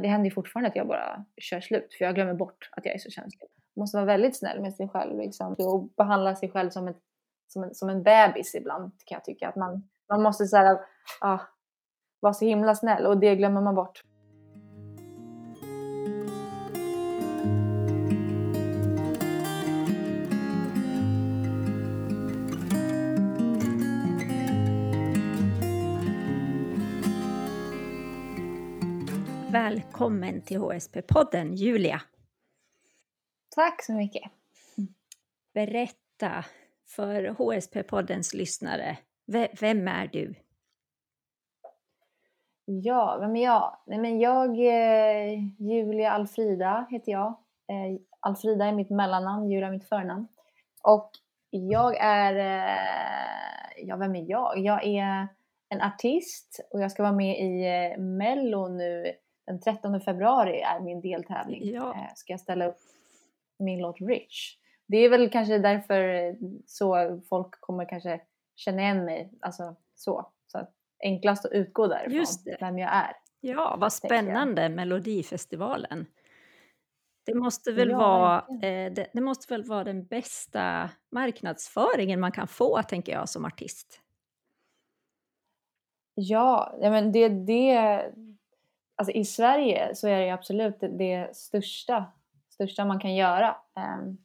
Det händer ju fortfarande att jag bara kör slut för jag glömmer bort att jag är så känslig. Man måste vara väldigt snäll med sig själv liksom, och behandla sig själv som, ett, som, en, som en bebis ibland kan jag tycka. Att man, man måste så här, ah, vara så himla snäll och det glömmer man bort. Välkommen till HSP-podden, Julia. Tack så mycket. Berätta för HSP-poddens lyssnare, vem är du? Ja, vem är jag? Nej, men jag, eh, Julia Alfrida heter jag. Eh, Alfrida är mitt mellannamn, Julia är mitt förnamn. Och jag är, eh, ja vem är jag? Jag är en artist och jag ska vara med i eh, Mello nu den 13 februari är min deltävling. Ja. Eh, ska jag ställa upp min låt Rich. Det är väl kanske därför så folk kommer kanske känna igen mig. Alltså så. så enklast att utgå därifrån, Just det. vem jag är. Ja, vad spännande, Melodifestivalen. Det måste, väl ja, vara, eh, det, det, måste väl vara den bästa marknadsföringen man kan få, tänker jag, som artist? Ja, men det, det, alltså i Sverige så är det absolut det, största, största man kan göra. Um,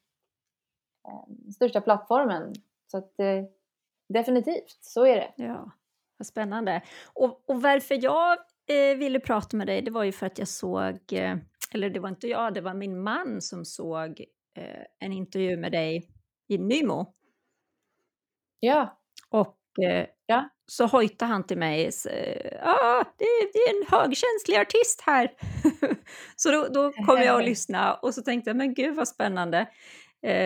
um, största plattformen. Så att uh, definitivt, så är det. Ja, vad spännande. Och, och varför jag eh, ville prata med dig, det var ju för att jag såg, eh, eller det var inte jag, det var min man som såg eh, en intervju med dig i Nymo. Ja. Och eh, ja så hojtade han till mig, ah, det, det är en högkänslig artist här. så då, då kom jag och lyssnade och så tänkte jag, men gud vad spännande.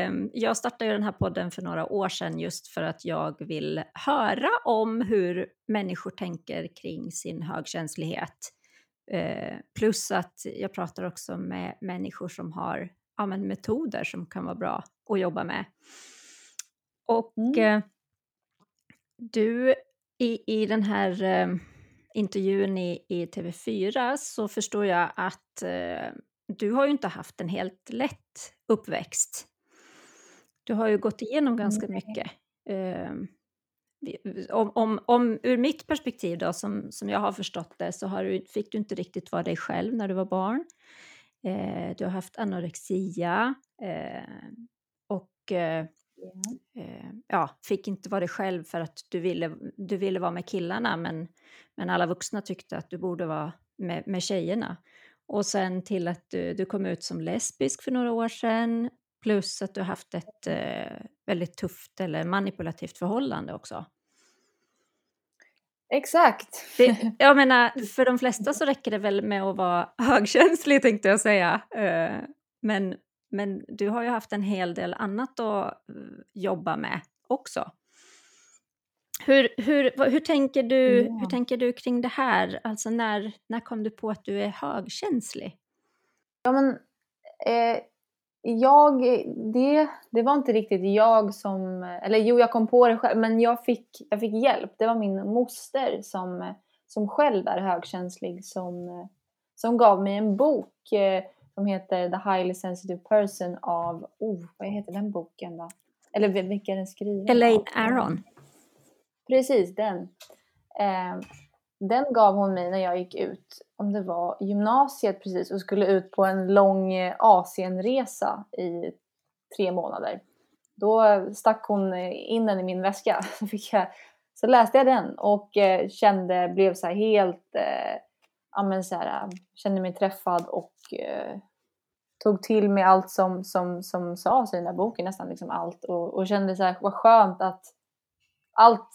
Um, jag startade ju den här podden för några år sedan just för att jag vill höra om hur människor tänker kring sin högkänslighet. Uh, plus att jag pratar också med människor som har ja, metoder som kan vara bra att jobba med. Och mm. Du i, i den här eh, intervjun i, i, TV4 så förstår jag att eh, du har ju inte haft en helt lätt uppväxt. Du har ju gått igenom ganska mm. mycket. Eh, om, om, om, ur mitt perspektiv då, som, som jag har förstått det, så har du, fick du inte riktigt vara dig själv när du var barn. Eh, du har haft anorexia eh, och Eh, ja, fick inte vara dig själv för att du ville, du ville vara med killarna men, men alla vuxna tyckte att du borde vara med, med tjejerna. Och sen till att du, du kom ut som lesbisk för några år sedan plus att du haft ett eh, väldigt tufft eller manipulativt förhållande också. Exakt. Det, jag menar, för de flesta så räcker det väl med att vara högkänslig tänkte jag säga. Eh, men men du har ju haft en hel del annat att eh, jobba med också. Hur, hur, hur, tänker du, ja. hur tänker du kring det här? Alltså när, när kom du på att du är högkänslig? Ja, men, eh, jag, det, det var inte riktigt jag som... Eller jo, jag kom på det själv, men jag fick, jag fick hjälp. Det var min moster som, som själv är högkänslig som, som gav mig en bok eh, som heter The Highly Sensitive Person av, oh, vad heter den boken då? Eller vilka är den skriven Elaine Aron. Precis, den. Eh, den gav hon mig när jag gick ut, om det var gymnasiet precis, och skulle ut på en lång eh, Asienresa i tre månader. Då stack hon in den i min väska. Så, jag, så läste jag den och eh, kände, blev så helt, eh, ja men så här, äh, kände mig träffad och eh, tog till mig allt som, som, som sades i den där boken, nästan liksom allt och, och kände så här, vad skönt att allt,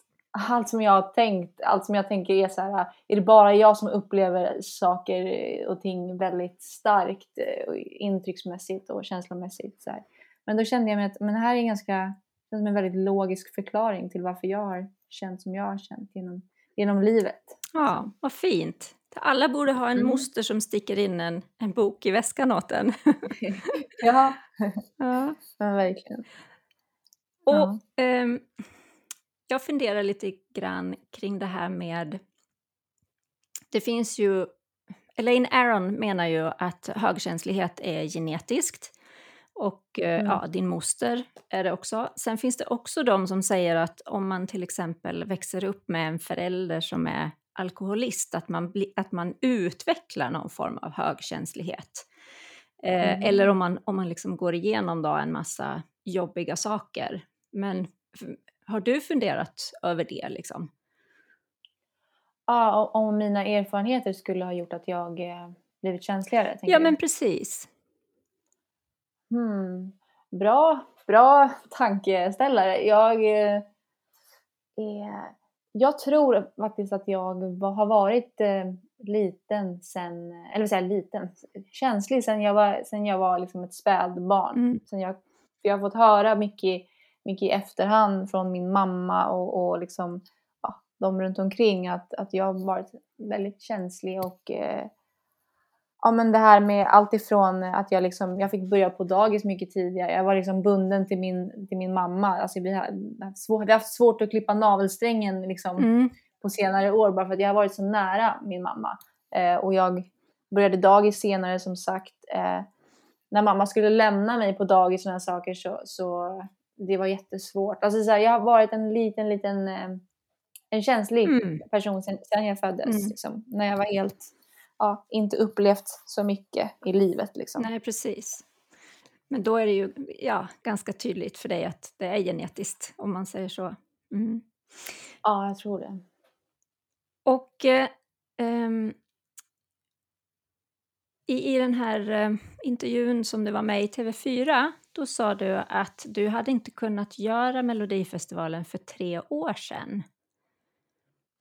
allt som jag har tänkt, allt som jag tänker är så här, äh, är det bara jag som upplever saker och ting väldigt starkt eh, intrycksmässigt och känslomässigt så här. Men då kände jag mig att men det här är en ganska, en väldigt logisk förklaring till varför jag har känt som jag har känt genom, genom livet. Ja, vad fint. Alla borde ha en mm. moster som sticker in en, en bok i väskan åt en. ja. ja, ja verkligen. Och ja. Eh, jag funderar lite grann kring det här med... Det finns ju Elaine Aron menar ju att högkänslighet är genetiskt. Och eh, mm. ja, din moster är det också. Sen finns det också de som säger att om man till exempel växer upp med en förälder som är alkoholist, att man, bli, att man utvecklar någon form av högkänslighet. Eh, mm. Eller om man, om man liksom går igenom då en massa jobbiga saker. Men har du funderat över det? Liksom? Ja, om mina erfarenheter skulle ha gjort att jag eh, blivit känsligare? Ja, men precis. Hmm. Bra, bra tankeställare. Jag, eh, jag tror faktiskt att jag har varit eh, liten sen, eller säga liten, känslig sen jag var, sen jag var liksom ett spädbarn. Mm. Sen jag, jag har fått höra mycket, mycket i efterhand från min mamma och, och liksom, ja, de runt omkring att, att jag har varit väldigt känslig och eh, ja, men det här med allt ifrån att jag, liksom, jag fick börja på dagis mycket tidigare. Jag var liksom bunden till min, till min mamma. Alltså, vi, har svår, vi har haft svårt att klippa navelsträngen liksom, mm. på senare år bara för att jag har varit så nära min mamma. Eh, och jag började dagis senare som sagt. Eh, när mamma skulle lämna mig på dagis och sådana saker så, så det var jättesvårt. Alltså, så här, jag har varit en liten, liten eh, en känslig mm. person sedan, jag föddes. Mm. Liksom, när jag var helt ja, inte upplevt så mycket i livet. Liksom. Nej, precis. Men då är det ju ja, ganska tydligt för dig att det är genetiskt, om man säger så. Mm. Ja, jag tror det. Och eh, um, i, i den här eh, intervjun som du var med i TV4, då sa du att du hade inte kunnat göra Melodifestivalen för tre år sedan.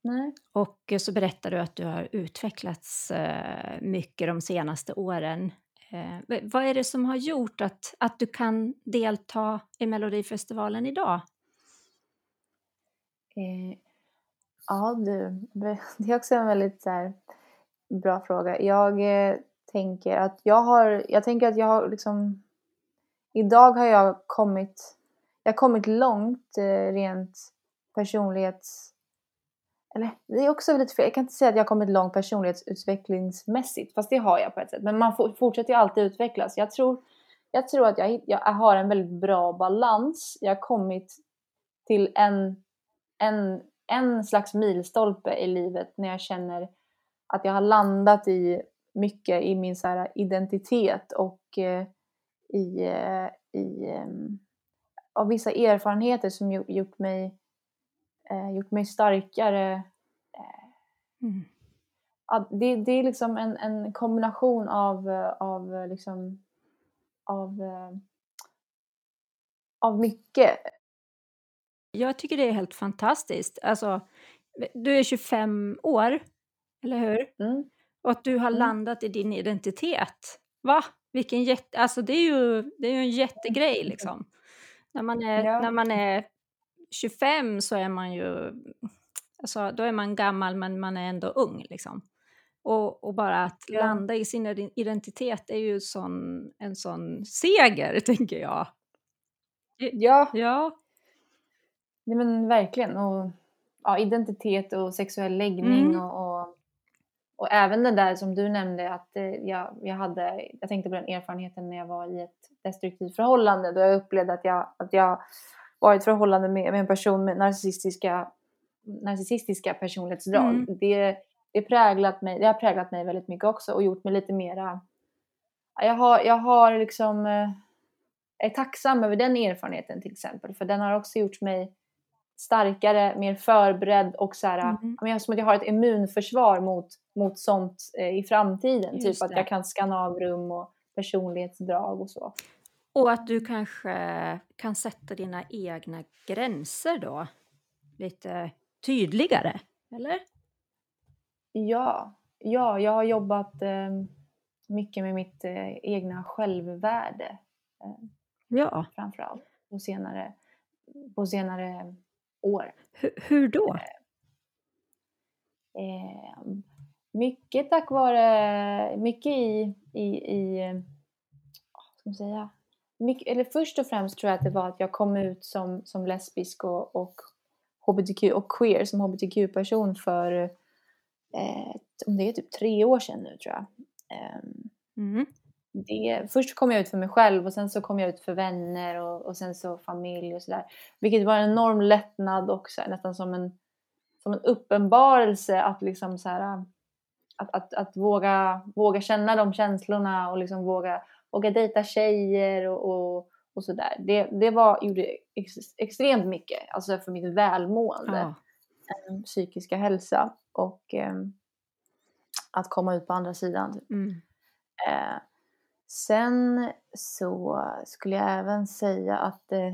Nej. Och så berättar du att du har utvecklats eh, mycket de senaste åren. Eh, vad är det som har gjort att, att du kan delta i Melodifestivalen idag? Eh, ja du, det är också en väldigt så här, bra fråga. Jag eh, tänker att jag har, jag tänker att jag har liksom, idag har jag kommit, jag har kommit långt eh, rent personlighets eller det är också lite fel. Jag kan inte säga att jag har kommit långt personlighetsutvecklingsmässigt, fast det har jag på ett sätt. Men man fortsätter ju alltid utvecklas. Jag tror, jag tror att jag, jag har en väldigt bra balans. Jag har kommit till en, en, en slags milstolpe i livet när jag känner att jag har landat i mycket i min så här, identitet och eh, i, eh, i eh, av vissa erfarenheter som gjort mig eh, gjort mig starkare. Eh, mm. ja, det, det är liksom en, en kombination av, av, liksom, av, eh, av mycket. Jag tycker det är helt fantastiskt. Alltså, du är 25 år, eller hur? Mm. Och att du har mm. landat i din identitet. Va? Vilken jätte... Alltså det är ju, det är ju en jättegrej liksom. När man är, ja. när man är 25 så är man ju, alltså då är man gammal men man är ändå ung liksom. Och, och bara att ja. landa i sin identitet är ju sån, en sån seger, tänker jag. Ja. Ja. Nej men verkligen. Och, ja, identitet och sexuell läggning mm. och, och, och, även det där som du nämnde att eh, jag, jag hade, jag tänkte på den erfarenheten när jag var i ett destruktivt förhållande då jag upplevde att jag, att jag var i ett förhållande med, med en person med narcissistiska, narcissistiska personlighetsdrag. Mm. Det, det, präglat mig, det har präglat mig väldigt mycket också och gjort mig lite mera... Jag har, jag har liksom... Eh, jag är tacksam över den erfarenheten till exempel för den har också gjort mig starkare, mer förberedd och så här, mm. men som att jag har ett immunförsvar mot, mot sånt eh, i framtiden. Just typ det. att jag kan skanna av rum och personlighetsdrag och så. Och att du kanske kan sätta dina egna gränser då lite tydligare, eller? Ja, ja jag har jobbat eh, mycket med mitt eh, egna självvärde. Eh, ja. Framförallt på senare, på senare år. H hur då? Eh, eh, mycket tack vare, mycket i, i, i vad ska man säga, mycket, eller först och främst tror jag att det var att jag kom ut som, som lesbisk och, och hbtq och queer som hbtq-person för eh, om det är typ tre år sedan nu tror jag. Ehm, Mm. det, först kom jag ut för mig själv och sen så kom jag ut för vänner och, och sen så familj och sådär. Vilket var en enorm lättnad och så här, nästan som en, som en uppenbarelse att liksom så här, att, att, att våga, våga känna de känslorna och liksom våga, våga dejta tjejer och, och, och sådär. Det, det var, gjorde ex, extremt mycket alltså för mitt välmående, Ja. psykiska hälsa och eh, att komma ut på andra sidan. Typ. Mm. Eh, sen så skulle jag även säga att eh,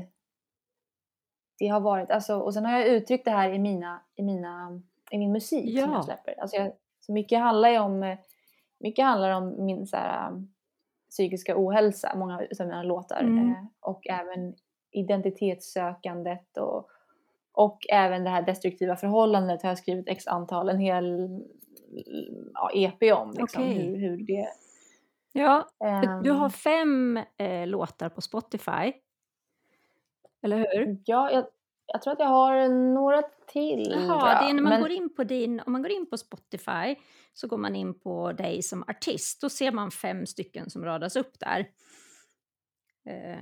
det har varit, alltså, och sen har jag uttryckt det här i mina, i mina, i min musik som Ja. jag släpper. Alltså jag, så mycket handlar ju om, mycket handlar om min så här, psykiska ohälsa, många av mina låtar. Mm. Eh, och även identitetssökandet och, och även det här destruktiva förhållandet har jag skrivit x antal, en hel ja, EP om. Liksom, Okej. hur, hur det Ja, Ehm, du har fem eh, låtar på Spotify. Eller hur? Ja, jag, jag tror att jag har några till. Jaha, det är när man Men- går in på din, om man går in på Spotify så går man in på dig som artist. Då ser man fem stycken som radas upp där. Eh,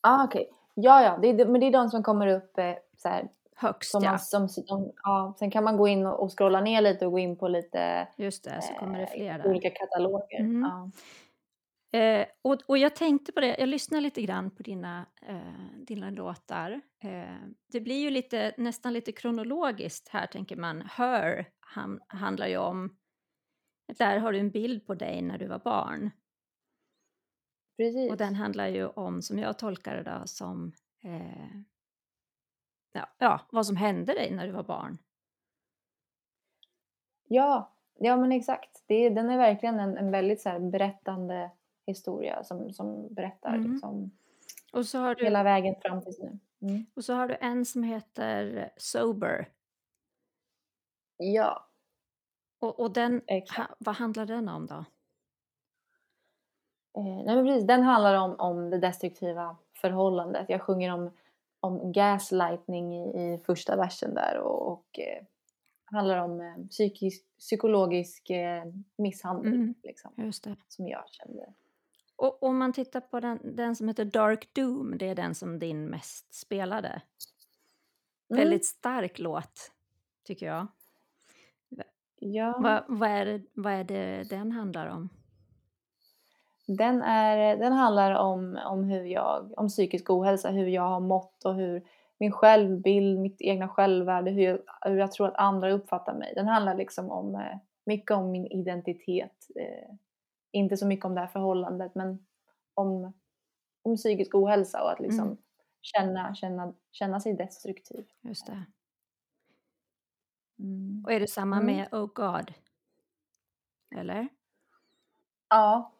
Ah, okej. Ja, ja, det är, men det är de som kommer upp eh, så här. högst Som ja, man, som, som, ja. Sen kan man gå in och, och scrolla ner lite och gå in på lite just det, så kommer det eh, fler där. olika kataloger. Mm. Ja. Eh, och, och jag tänkte på det, jag lyssnar lite grann på dina, eh, dina låtar. Eh, det blir ju lite, nästan lite kronologiskt här tänker man. Her han, handlar ju om, där har du en bild på dig när du var barn. Precis. Och den handlar ju om, som jag tolkar det då, som eh, ja, ja, vad som hände dig när du var barn. Ja, ja men exakt. Det, den är verkligen en, en väldigt så berättande historia som, som berättar Mm. liksom, Och så har du, hela vägen fram tills nu. Mm. och så har du en som heter Sober. Ja, Och, och den, ha, vad handlar den om då? Eh, nej men precis, den handlar om, om det destruktiva förhållandet. Jag sjunger om, om gaslightning i, i första versen där och, och eh, handlar om eh, psykisk, psykologisk eh, misshandel Mm. liksom, som jag kände. Och om man tittar på den, den som heter Dark Doom, det är den som din mest spelade. Mm. Väldigt stark låt, tycker jag. Ja, Vad, vad, är det, vad är det den handlar om? den, är, den handlar om, om hur jag, om psykisk ohälsa, hur jag har mått och hur min självbild, mitt egna självvärde, hur jag, hur jag tror att andra uppfattar mig. Den handlar liksom om eh, mycket om min identitet. Eh, inte så mycket om det här förhållandet men om, om psykisk ohälsa och att liksom Mm. känna, känna, känna sig destruktiv. Just det. Mm. Och är det samma Mm. med Oh God? Eller? Ja,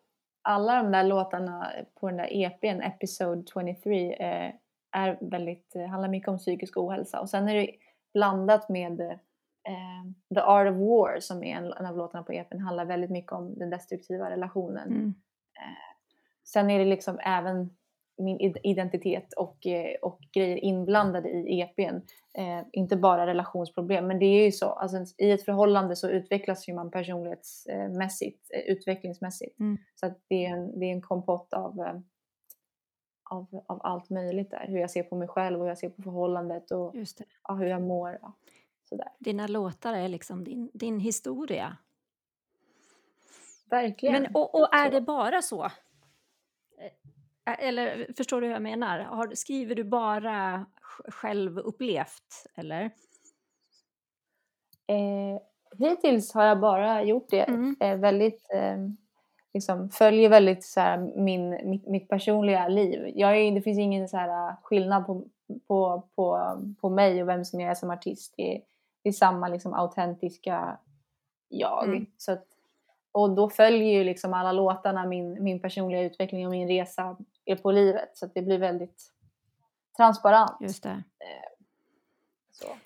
alla de där låtarna på den där EPn, Episode 23, eh, är väldigt, eh, handlar mycket om psykisk ohälsa. Och sen är det blandat med eh, The Art of War som är en, en av låtarna på EPn, handlar väldigt mycket om den destruktiva relationen. Mm. Sen är det liksom även min id- identitet och, eh, och grejer inblandade i EPn. Eh, inte bara relationsproblem, men det är ju så. Alltså, I ett förhållande så utvecklas ju man personlighetsmässigt, eh, utvecklingsmässigt. Mm. Så att det, är en, det är en kompott av, eh, av, av allt möjligt där. Hur jag ser på mig själv och hur jag ser på förhållandet och ja, hur jag mår. Ja. Sådär. Dina låtar är liksom din, din historia. Verkligen. Men, och, och är det bara så? Eller förstår du hur jag menar? Har, skriver du bara sj- självupplevt? Eller? Eh, hittills har jag bara gjort det. Mm. Eh, väldigt, eh, liksom, följer väldigt så här, min, mitt, mitt personliga liv. Jag är, det finns ingen så här, eh, skillnad på, på, på, på mig och vem som jag är som artist. Det är samma liksom, autentiska jag. Mm. Så att, och då följer ju liksom alla låtarna min, min personliga utveckling och min resa på livet. Så det blir väldigt transparent. Just det. Så. Mm.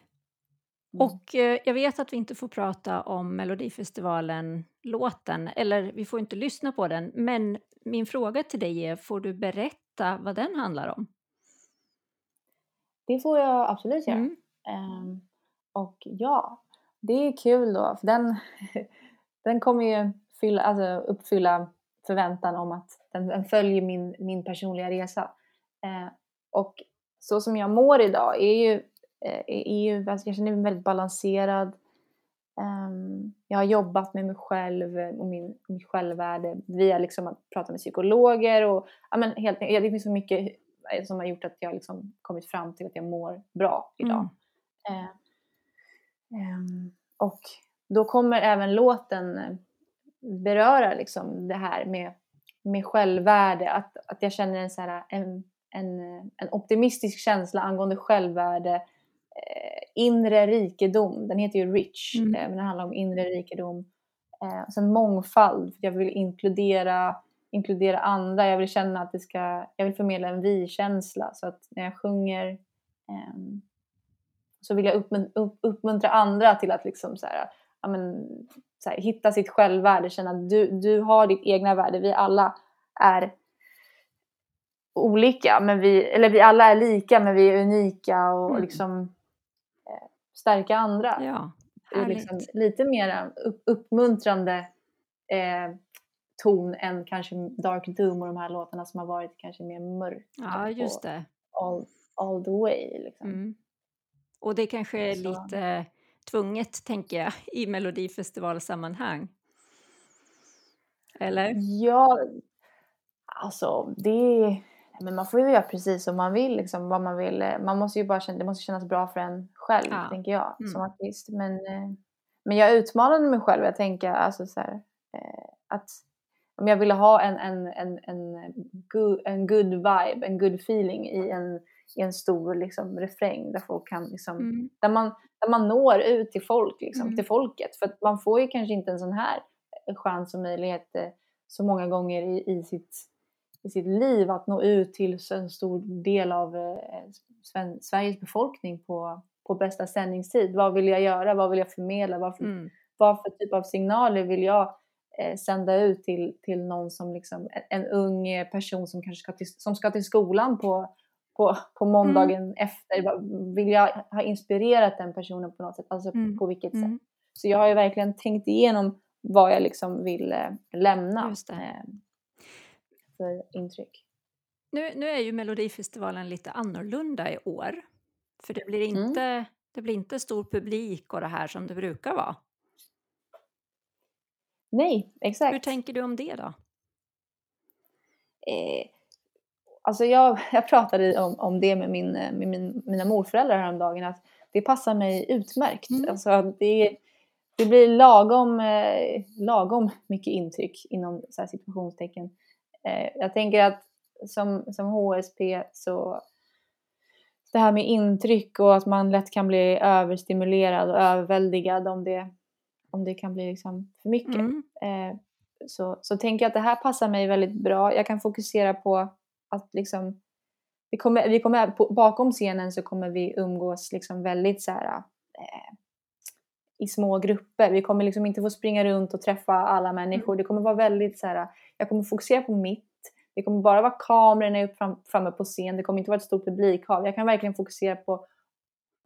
Och eh, jag vet att vi inte får prata om Melodifestivalen-låten, eller vi får inte lyssna på den, men min fråga till dig är, får du berätta vad den handlar om? Det får jag absolut göra. Mm. Ehm, och ja, det är kul då, för den, den kommer ju fylla, alltså uppfylla förväntan om att den, den följer min, min personliga resa. Eh, och så som jag mår idag är ju, eh, är ju alltså jag känner mig väldigt balanserad. Um, jag har jobbat med mig själv och min, mitt självvärde via liksom att prata med psykologer och ja, men helt, det finns så mycket eh, som har gjort att jag liksom kommit fram till att jag mår bra idag. Mm. Um, och då kommer även låten beröra liksom det här med, med självvärde, att, att jag känner en, så här, en, en, en optimistisk känsla angående självvärde, eh, inre rikedom, den heter ju Rich, mm. eh, men den handlar om inre rikedom. Eh, sen mångfald, för jag vill inkludera, inkludera andra, jag vill känna att det ska, jag vill förmedla en vi-känsla så att när jag sjunger eh, så vill jag uppmuntra andra till att liksom så här, ja, men, så här, hitta sitt självvärde, känna att du, du har ditt egna värde. Vi alla är olika, men vi, eller vi alla är lika men vi är unika och mm. liksom eh, stärka andra. Ja, liksom lite mer upp, uppmuntrande eh, ton än kanske Dark Doom och de här låtarna som har varit kanske mer mörka. Ja, just det. All, all the way. Liksom. Mm. Och det kanske är Så. lite tvunget, tänker jag, i Melodifestivalsammanhang. Eller? Ja, alltså det... Men man får ju göra precis som man vill, liksom, vad man vill. Man måste ju bara känna, det måste kännas bra för en själv, ja. tänker jag, mm. som artist. Men, eh, men jag utmanade mig själv. Jag tänker alltså så här, eh, att om jag ville ha en, en, en, en, good, en good vibe, en good feeling i en i en stor liksom, refräng där folk kan liksom, mm. där, man, där man når ut till folk, liksom, mm. till folket. För att man får ju kanske inte en sån här eh, chans och möjlighet eh, så många gånger i, i, sitt, i sitt liv att nå ut till en stor del av eh, Sveriges befolkning på, på bästa sändningstid. Vad vill jag göra? Vad vill jag förmedla? Vad för, mm. vad för typ av signaler vill jag eh, sända ut till, till någon som liksom, en, en ung person som kanske ska till, som ska till skolan på på, på måndagen mm. efter. Vill jag ha inspirerat den personen på något sätt? Alltså mm. på vilket sätt? Mm. Så jag har ju verkligen tänkt igenom vad jag liksom vill eh, lämna eh, för intryck. Nu, nu är ju Melodifestivalen lite annorlunda i år. För det blir, mm. inte, det blir inte stor publik och det här som det brukar vara. Nej, exakt. Hur tänker du om det då? Eh, Alltså jag, jag pratade om, om det med, min, med min, mina morföräldrar häromdagen att det passar mig utmärkt. Mm. Alltså det, det blir lagom, eh, lagom mycket intryck inom så situationstecken. Eh, jag tänker att som, som HSP så det här med intryck och att man lätt kan bli överstimulerad och överväldigad om det, om det kan bli liksom för mycket. Mm. Eh, så, så tänker jag att det här passar mig väldigt bra. Jag kan fokusera på att liksom, vi kommer, vi kommer, bakom scenen så kommer vi umgås liksom väldigt så här, eh, i små grupper. Vi kommer liksom inte få springa runt och träffa alla människor. Det kommer vara väldigt så här, jag kommer fokusera på mitt. Det kommer bara vara kamerorna upp fram, framme på scen. Det kommer inte vara ett stort publikhav. Jag kan verkligen fokusera på,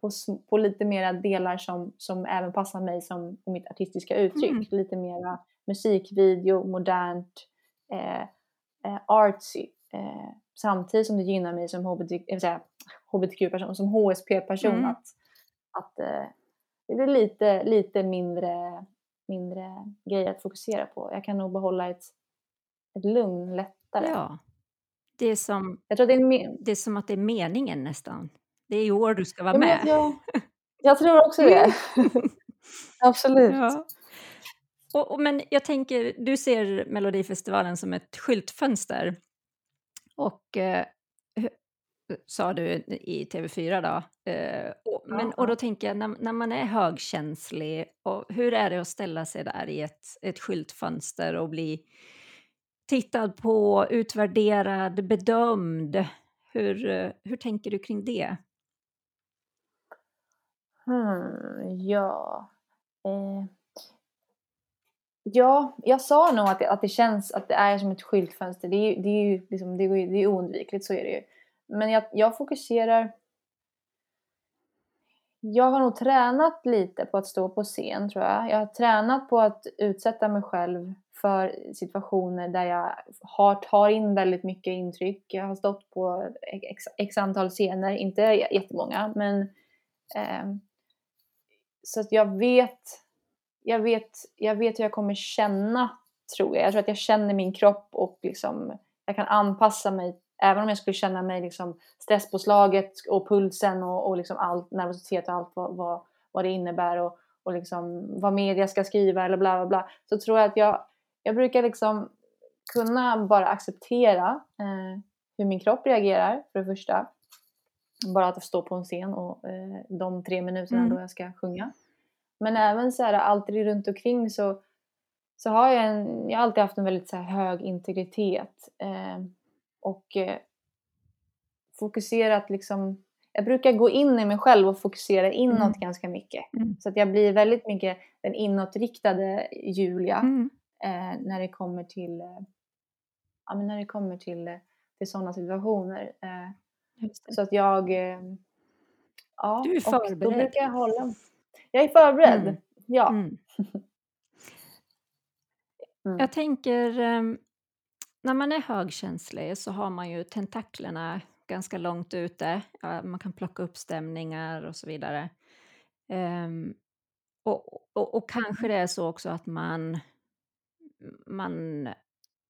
på, på lite mera delar som, som även passar mig som mitt artistiska uttryck. Mm. Lite mera musikvideo, modernt, eh, eh, artsy eh, samtidigt som det gynnar mig som hbtq-person, som HSP-person mm. att, att eh, det blir lite, lite mindre, mindre grejer att fokusera på. Jag kan nog behålla ett, ett lugn lättare. Ja. Det är, som, jag tror det, är det är som att det är meningen nästan. Det är i år du ska vara ja, med. Jag, jag tror också det. Absolut. Ja. Och, och, men jag tänker, du ser Melodifestivalen som ett skyltfönster och eh, sa du i TV4 då. Eh, och, men, och då tänker jag, när, när, man är högkänslig, och hur är det att ställa sig där i ett, ett skyltfönster och bli tittad på, utvärderad, bedömd? Hur, hur tänker du kring det? Hmm, ja. Eh, Ja, jag sa nog att det, att det känns att det är som ett skyltfönster. Det är, det är ju liksom, det är, det är oundvikligt, så är det ju. Men jag, jag fokuserar... jag har nog tränat lite på att stå på scen tror jag. Jag har tränat på att utsätta mig själv för situationer där jag har, tar in väldigt mycket intryck. Jag har stått på x, x antal scener, inte jättemånga, men eh, så att jag vet, jag vet, jag vet hur jag kommer känna tror jag. Jag tror att jag känner min kropp och liksom, jag kan anpassa mig även om jag skulle känna mig liksom stresspåslaget och pulsen och, och liksom allt, nervositet och allt vad, vad, vad det innebär och, och liksom vad media ska skriva eller bla bla bla. Så tror jag att jag, jag brukar liksom kunna bara acceptera eh, hur min kropp reagerar för det första. Bara att stå på en scen och eh, de tre minuterna mm. då jag ska sjunga. Men även så här alltid runt omkring så, så har jag en, jag har alltid haft en väldigt så hög integritet. Eh, och eh, fokuserat liksom jag brukar gå in i mig själv och fokusera inåt mm. ganska mycket. Mm. Så att jag blir väldigt mycket den inåtriktade Julia mm. eh, när det kommer till, eh, ja, men när det kommer till, eh, till sådana situationer. Eh, så att jag... Ja, du är förberedd. då brukar jag hålla... Jag är förberedd, mm. ja. Mm. Jag tänker ehm, när man är högkänslig så har man ju tentaklerna ganska långt ute. Man kan plocka upp stämningar och så vidare. Um, och, och, och, kanske det är så också att man, man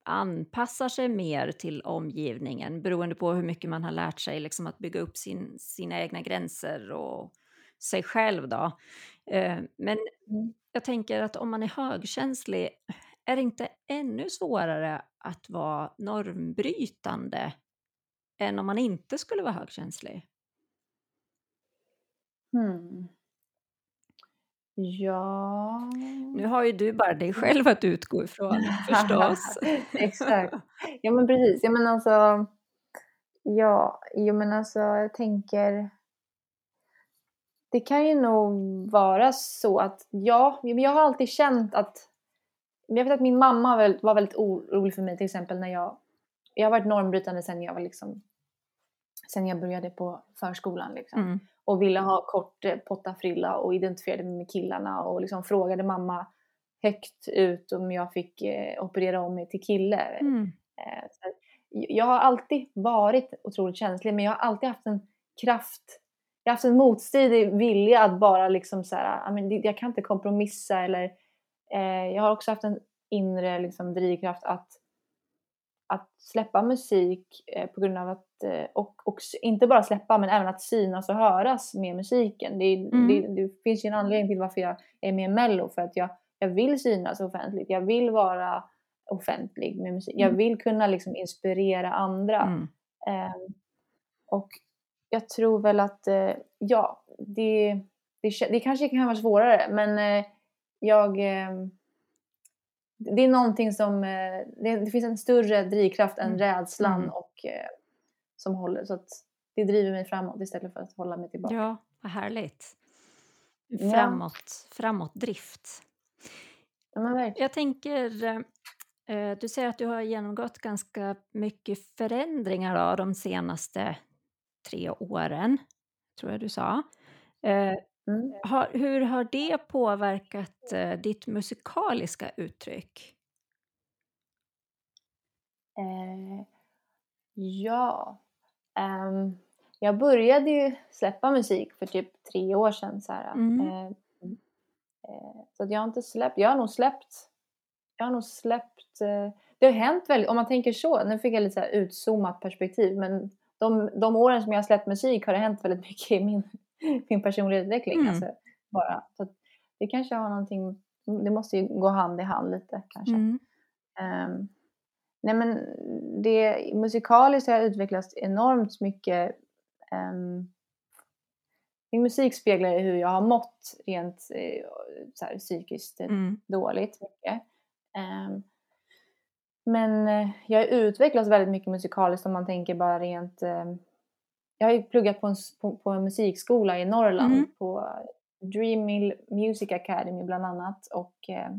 anpassar sig mer till omgivningen beroende på hur mycket man har lärt sig liksom, att bygga upp sin, sina egna gränser och sig själv. Då. Uh, men mm. jag tänker att om man är högkänslig är det inte ännu svårare att vara normbrytande än om man inte skulle vara högkänslig? Hmm. Ja... Nu har ju du bara dig själv att utgå ifrån förstås. Exakt. Ja men precis. Ja men alltså... Ja, jo men alltså jag tänker... Det kan ju nog vara så att ja, jag har alltid känt att jag vet att min mamma var väldigt orolig för mig till exempel när jag... Jag har varit normbrytande sen jag var liksom... Sen jag började på förskolan liksom. Mm. Och ville ha kort eh, pottafrilla och identifierade mig med killarna och liksom frågade mamma högt ut om jag fick eh, operera om mig till kille. Mm. Eh, jag har alltid varit otroligt känslig men jag har alltid haft en kraft jag har haft en motstridig vilja att bara liksom så här, jag kan inte kompromissa eller Eh, jag har också haft en inre liksom, drivkraft att, att släppa musik eh, på grund av att, eh, och, och inte bara släppa men även att synas och höras med musiken. Det, mm. det, det, finns ju en anledning till varför jag är med i Mello för att jag, jag vill synas offentligt, jag vill vara offentlig med musik, mm. jag vill kunna liksom inspirera andra. Mm. Eh, och jag tror väl att, eh, ja, det, det, det kanske kan vara svårare men eh, jag... Eh, det är någonting som... Eh, det, det, finns en större drivkraft än mm. rädslan mm. och som håller. Så att det driver mig framåt istället för att hålla mig tillbaka. Ja, vad härligt. Framåt, ja. framåt drift. Ja, jag tänker, du säger att du har genomgått ganska mycket förändringar då, de senaste tre åren, tror jag du sa. Eh, Mm. Har, hur har det påverkat eh, ditt musikaliska uttryck? Eh, ja, um, jag började ju släppa musik för typ tre år sedan. Så, mm. eh, eh, så jag har inte släppt, jag har nog släppt, jag har nog släppt, eh, det har hänt väldigt, om man tänker så, nu fick jag lite så utzoomat perspektiv, men de, de åren som jag har släppt musik har det hänt väldigt mycket i min min personlighetsutveckling. Mm. Alltså, bara. Så det kanske har någonting, det måste ju gå hand i hand lite kanske. Mm. Um, nej men det, musikaliskt har jag utvecklats enormt mycket. Um, min musik speglar hur jag har mått rent eh, så här, psykiskt mm. dåligt. Mycket. Um, men eh, jag har utvecklats väldigt mycket musikaliskt om man tänker bara rent um, jag har ju pluggat på en, på, på en musikskola i Norrland mm. på Dream Mill Music Academy bland annat och eh,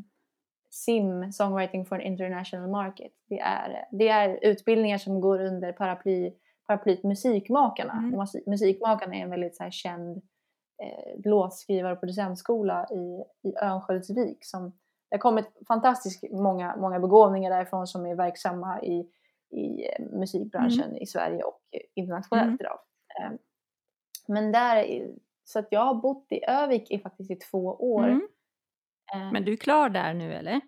SIM, Songwriting for an International Market. Det är, det är utbildningar som går under paraply, paraplyt Musikmakarna. Mm. Musikmakarna är en väldigt så här, känd eh, låtskrivare och producentskola i, i Örnsköldsvik. Som, det har kommit fantastiskt många, många begåvningar därifrån som är verksamma i, i eh, musikbranschen mm. i Sverige och internationellt mm. idag. Eh, men där, så att jag har bott i Övik i faktiskt i två år. Mm. Eh, men du är klar där nu eller?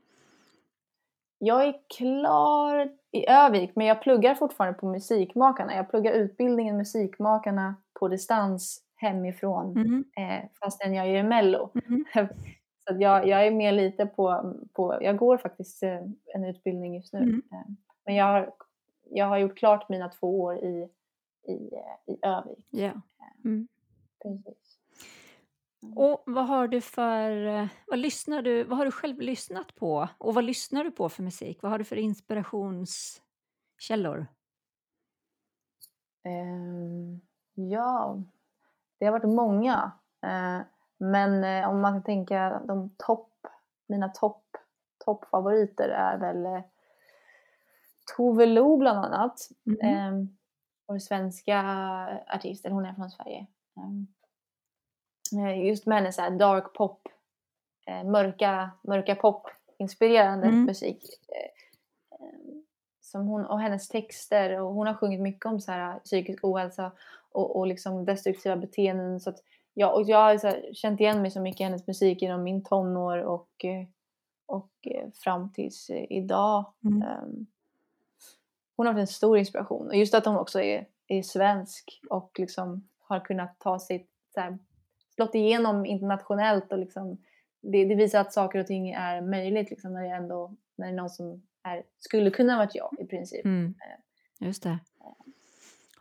Jag är klar i Övik men jag pluggar fortfarande på Musikmakarna. Jag pluggar utbildningen Musikmakarna på distans hemifrån mm. eh, fastän jag är i Mello. Mm. Så jag, jag är med lite på, på, jag går faktiskt eh, en utbildning just nu. Mm. Eh, men jag har, jag har gjort klart mina två år i, i, eh, i Övik. Yeah. Mm. Precis. Mm. Och vad har du för, vad lyssnar du, vad har du själv lyssnat på? Och vad lyssnar du på för musik? Vad har du för inspirationskällor? Um, ja, det har varit många. Uh, men uh, om man kan tänka de topp, mina topp, toppfavoriter är väl uh, Tove Lo bland annat. Mm. Um, vår svenska artist, eller hon är från Sverige. Um, just med hennes dark pop, eh, mörka, mörka pop inspirerande mm. musik. Eh, eh, som hon, och hennes texter och hon har sjungit mycket om så här, psykisk ohälsa och, och liksom destruktiva beteenden. Så att, ja, och jag har här, känt igen mig så mycket i hennes musik genom min tonår och, och fram tills idag. Mm. Um, hon har varit en stor inspiration och just att hon också är, är svensk och liksom har kunnat ta sig så här, slått igenom internationellt och liksom, det, det, visar att saker och ting är möjligt liksom, när det ändå när det är någon som är, skulle kunna varit jag i princip. Mm. Eh, Just det.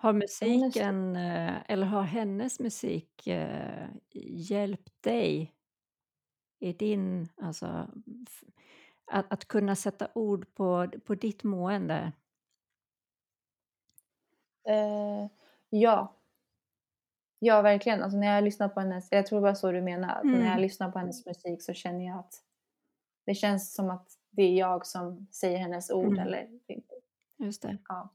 Har musiken, eh, eller har hennes musik eh, hjälpt dig i din, alltså, att, att kunna sätta ord på, på ditt mående? Uh, ja, Ja, verkligen. Alltså när jag lyssnar på hennes, jag tror det var så du menar, mm. när jag lyssnar på hennes musik så känner jag att det känns som att det är jag som säger hennes ord. Mm. Eller, Just det. Ja,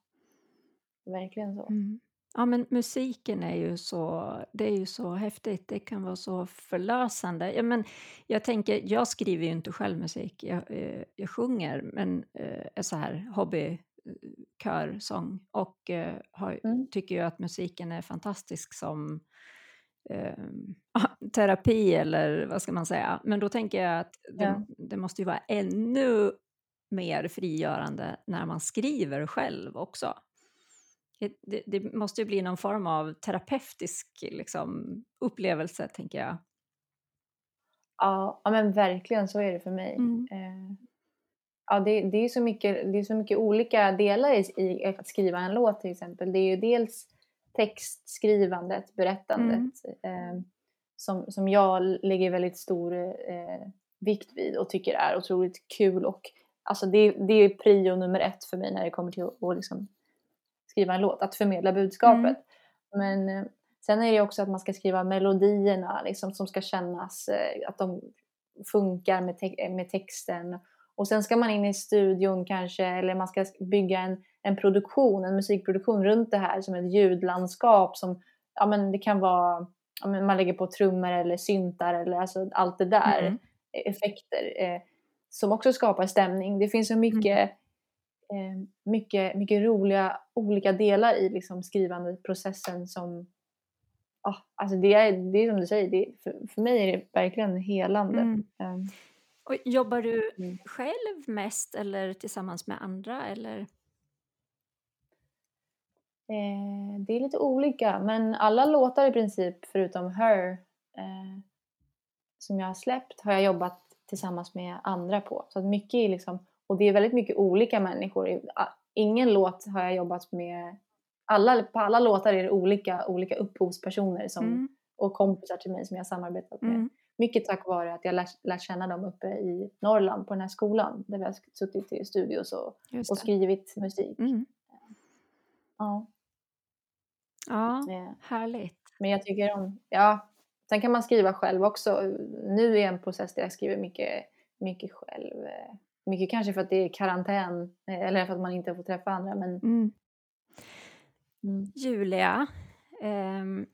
verkligen så. Mm. Ja, men musiken är ju så, det är ju så häftigt. Det kan vara så förlösande. Ja, men jag tänker, jag skriver ju inte själv musik. Jag, eh, jag sjunger, men eh, är så här hobby körsång och eh, har, mm. tycker ju att musiken är fantastisk som eh, terapi eller vad ska man säga. Men då tänker jag att det, ja. det, måste ju vara ännu mer frigörande när man skriver själv också. Det, det måste ju bli någon form av terapeutisk liksom, upplevelse, tänker jag. Ja, ja, men verkligen så är det för mig. Mm. Eh, ja, det, det, är så mycket, det är så mycket olika delar i, i, att skriva en låt till exempel. Det är ju dels textskrivandet, berättandet mm. eh, som, som jag lägger väldigt stor eh, vikt vid och tycker är otroligt kul och alltså det, det är prio nummer ett för mig när det kommer till att, liksom skriva en låt, att förmedla budskapet. Mm. Men eh, sen är det också att man ska skriva melodierna liksom, som ska kännas, eh, att de funkar med, te med texten och sen ska man in i studion kanske, eller man ska bygga en, en produktion, en musikproduktion runt det här som ett ljudlandskap som, ja men det kan vara, ja, men man lägger på trummor eller syntar eller alltså allt det där, mm. effekter, eh, som också skapar stämning. Det finns så mycket, mm. Eh, mycket, mycket roliga olika delar i liksom skrivandeprocessen som, ja, alltså det är, det är som du säger, det, för, för mig är det verkligen helande. Mm. Um, och jobbar du mm. själv mest eller tillsammans med andra? Eller? Eh, det är lite olika, men alla låtar i princip förutom Her eh, som jag har släppt har jag jobbat tillsammans med andra på. Så att mycket är liksom, och det är väldigt mycket olika människor. Ingen låt har jag jobbat med, alla, på alla låtar är det olika, olika upphovspersoner som, mm. och kompisar till mig som jag samarbetat med. Mm. Mycket tack vare att jag lärt, lärt känna dem uppe i Norrland på den här skolan där vi har suttit i studios och, och skrivit musik. Mm. Ja. Ja, ja, härligt. Men jag tycker om, ja, sen kan man skriva själv också. Nu är en process där jag skriver mycket, mycket själv. Mycket kanske för att det är karantän eller för att man inte får träffa andra. Men... Mm. Mm. Julia, Um,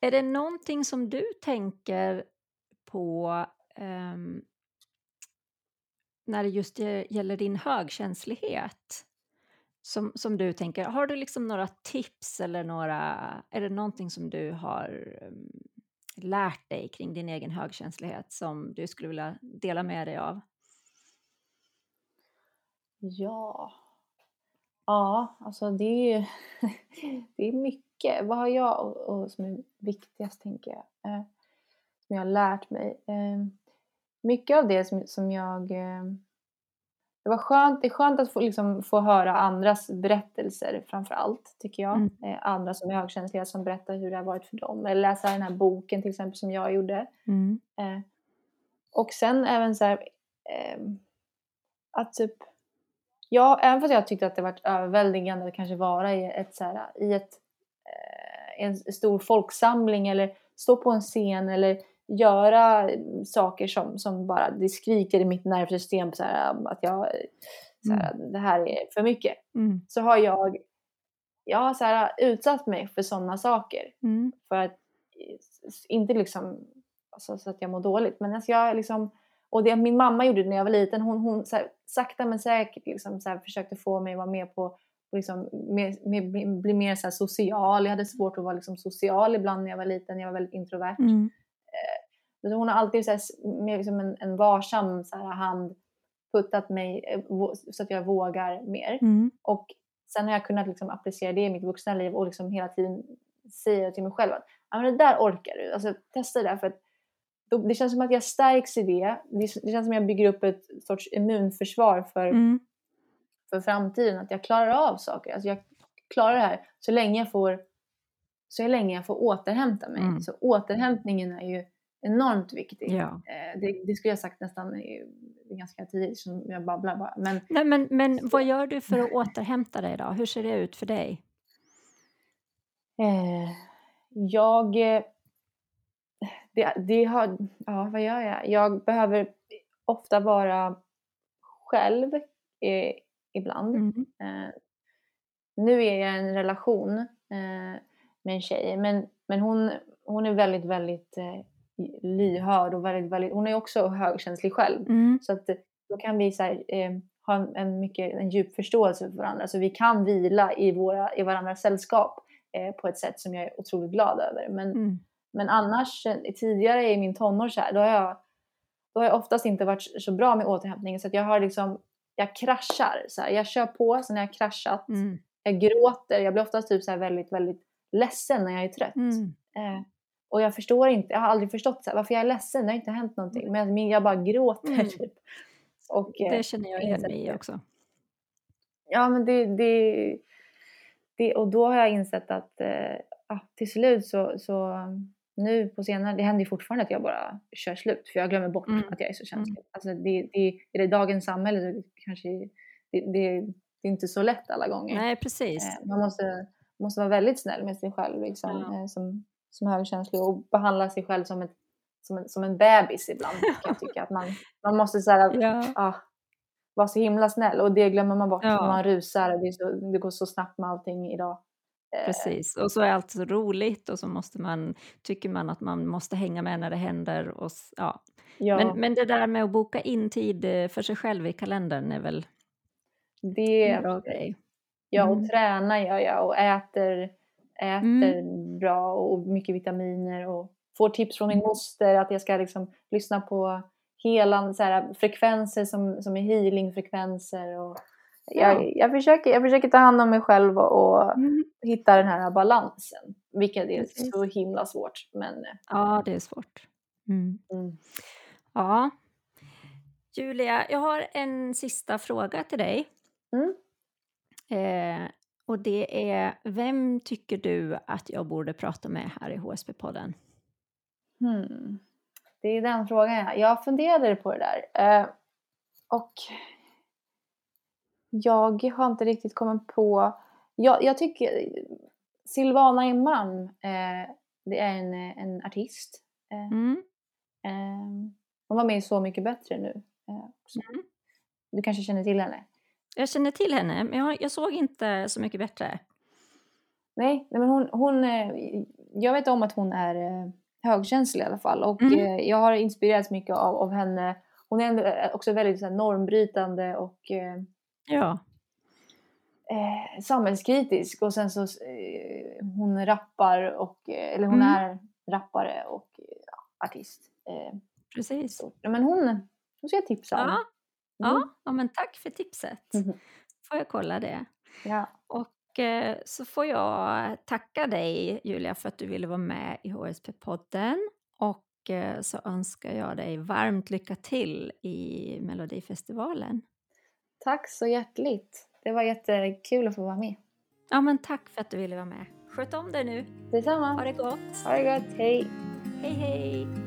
är det någonting som du tänker på um, när det just gäller din högkänslighet? Som, som du tänker, har du liksom några tips eller några, är det någonting som du har um, lärt dig kring din egen högkänslighet som du skulle vilja dela med dig av? Ja, ja, alltså det är, det är mycket. Vad har jag och, och som är viktigast tänker jag, eh, som jag har lärt mig? Eh, mycket av det som, som jag eh, det var skönt, det är skönt att få, liksom, få höra andras berättelser framför allt, tycker jag. Mm. Eh, andra som är högkänsliga som berättar hur det har varit för dem. Eller läsa den här boken till exempel som jag gjorde. Mm. Eh, och sen även så här, eh, att typ, ja, även fast jag tyckte att det varit överväldigande att kanske vara i ett, så här, i ett, eh, en stor folksamling eller stå på en scen eller göra saker som, som bara det skriker i mitt nervsystem så här, att jag, så här, mm. det här är för mycket. Mm. Så har jag, jag har så här, utsatt mig för sådana saker. Mm. För att, inte liksom alltså, så att jag mår dåligt, men alltså jag liksom och det min mamma gjorde när jag var liten, hon, hon så här, sakta men säkert liksom, så här, försökte få mig att vara med på liksom, med, med, bli mer så social. Jag hade svårt att vara liksom, social ibland när jag var liten. Jag var väldigt introvert. Mm. Men hon har alltid så här, med liksom en, en varsam så här, hand puttat mig eh, så att jag vågar mer. Mm. Och sen har jag kunnat liksom applicera det i mitt vuxna liv och liksom hela tiden säga till mig själv att ah, men det där orkar du. Alltså, testa det där. För att det känns som att jag stärks i det. Det, känns som att jag bygger upp ett sorts immunförsvar för, mm. för framtiden. Att jag klarar av saker. Alltså, jag klarar det här så länge jag får, så länge jag får återhämta mig. Mm. Så återhämtningen är ju enormt viktig. Ja. Eh, det, det, skulle jag sagt nästan ganska tidigt som jag babblar bara. Men, Nej, men, men vad gör du för att återhämta dig då? Hur ser det ut för dig? Eh, jag... Eh, det, det har, ja, vad gör jag? Jag behöver ofta vara själv eh, ibland. Mm. Eh, nu är jag i en relation eh, med en tjej men, men hon, hon är väldigt, väldigt lyhörd och väldigt, väldigt, hon är också högkänslig själv. Mm. Så att då kan vi så här, eh, ha en, mycket, en djup förståelse för varandra. Så vi kan vila i, våra, i varandras sällskap eh, på ett sätt som jag är otroligt glad över. Men, mm. Men annars, eh, tidigare i min tonår så här, då har jag då har jag oftast inte varit så bra med återhämtning. Så jag har liksom, jag kraschar. Så här, jag kör på, sen har jag kraschat. Mm. Jag gråter, jag blir oftast typ så här väldigt, väldigt ledsen när jag är trött. Mm. Eh, och jag förstår inte, jag har aldrig förstått så här, varför jag är ledsen, det har inte hänt någonting. Men jag bara gråter mm. typ. Och, det känner jag igen mig i också. Ja men det, det, det, och då har jag insett att eh, till slut så, så nu på senare, det händer ju fortfarande att jag bara kör slut för jag glömmer bort mm. att jag är så känslig. Mm. Alltså det, det, är det dagens samhälle så kanske det, det, det är inte så lätt alla gånger. Nej precis. Eh, man måste, måste vara väldigt snäll med sig själv liksom, ja. eh, som, som högkänslig och behandla sig själv som, ett, som, en, som en bebis ibland kan jag tycka. Att man, man måste så här, ja. ah, vara så himla snäll och det glömmer man bort ja. när man rusar. Det, så, det, går så snabbt med allting idag. Eh, Precis, och så är allt så roligt och så måste man, tycker man att man måste hänga med när det händer. Och, ja. ja. Men, men det där med att boka in tid eh, för sig själv i kalendern är väl det en bra grej? Ja, och mm. träna gör jag och äter äter mm. bra och mycket vitaminer och får tips från min mm. moster att jag ska liksom lyssna på hela så här, frekvenser som, som är healingfrekvenser. Och jag, ja. jag, försöker, jag försöker ta hand om mig själv och, och mm. hitta den här balansen. Vilket är Precis. så himla svårt. Men... Eh, ja, det är svårt. Mm. Mm. Ja. Julia, jag har en sista fråga till dig. Mm. Eh, och det är, vem tycker du att jag borde prata med här i HSB-podden? Hmm. Det är den frågan. Jag funderade på det där. Eh, och jag har inte riktigt kommit på... Jag, jag tycker Silvana Imam, eh, det är en, en artist. Eh, mm. eh, hon var med i Så mycket bättre nu. Eh, mm. Du kanske känner till henne? Jag känner till henne, men jag, jag såg inte Så mycket bättre. Nej, nej men hon, hon, eh, jag vet om att hon är eh, högkänslig i alla fall och Mm. jag har inspirerats mycket av, av henne. Hon är också väldigt så här, normbrytande och Ja. eh, samhällskritisk och sen så eh, hon rappar och, eh, eller hon Mm. är rappare och ja, artist. Eh, Precis. så. Ja, Men hon, hon ska jag tipsa om. Ja, Mm. ja, ja, men tack för tipset. Mhm. Får jag kolla det. Ja. Och eh, så får jag tacka dig Julia för att du ville vara med i HSP-podden. Och eh, så önskar jag dig varmt lycka till i Melodifestivalen. Tack så hjärtligt. Det var jättekul att få vara med. Ja men tack för att du ville vara med. Sköt om dig nu. Detsamma. Ha det gott. Ha det gott. Hej. Hej hej.